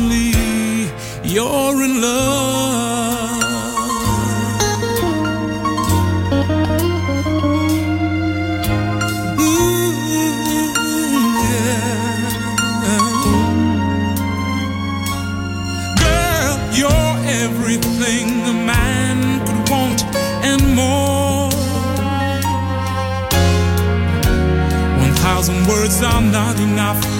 suddenly you're in love. Ooh, yeah. Girl, you're everything a man could want and more. One thousand words are not enough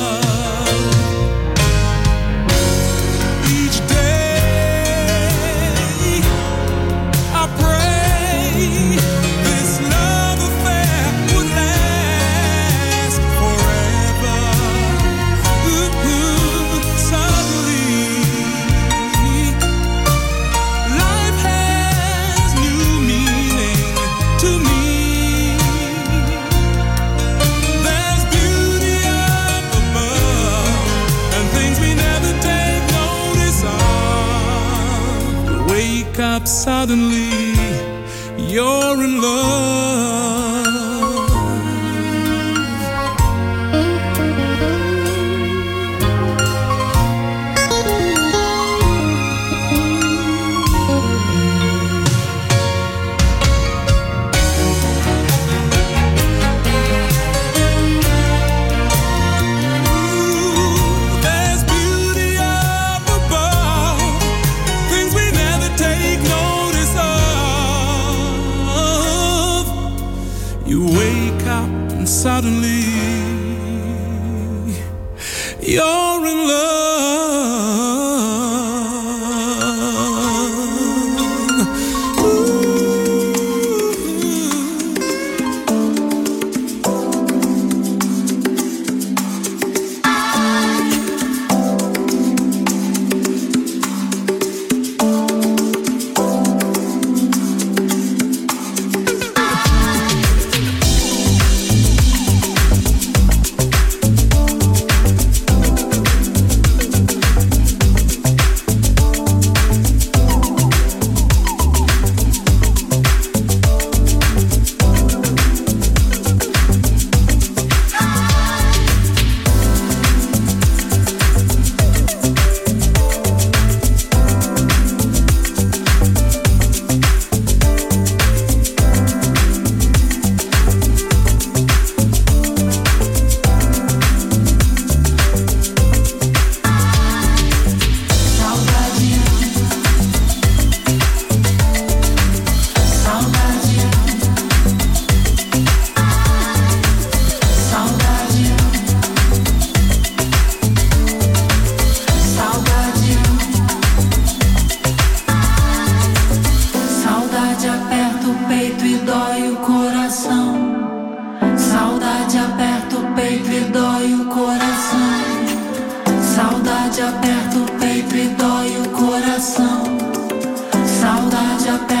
Suddenly, your back.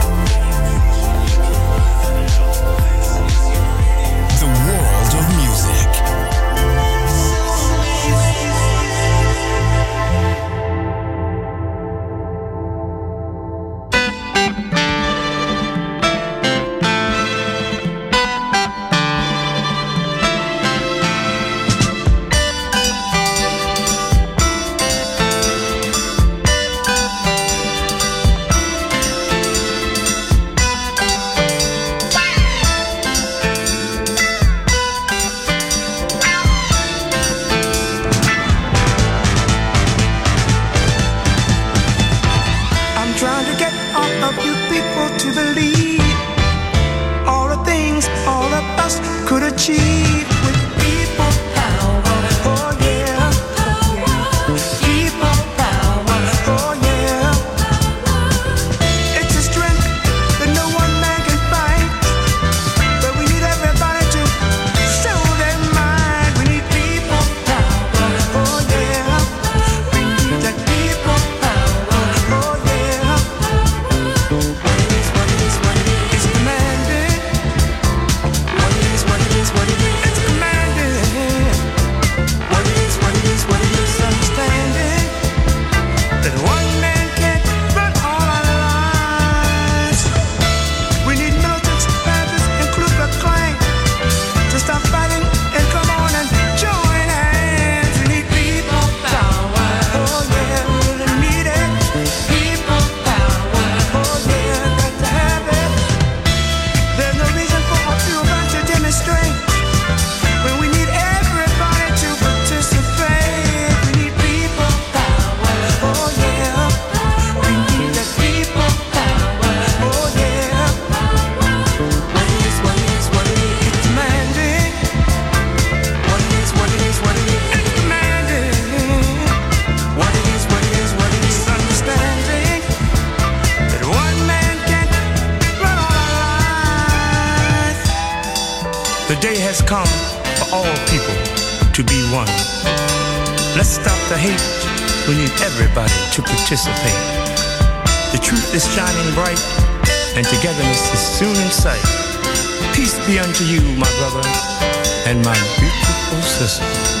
to participate. The truth is shining bright, and togetherness is soon in sight. Peace be unto you, my brother, and my beautiful sisters.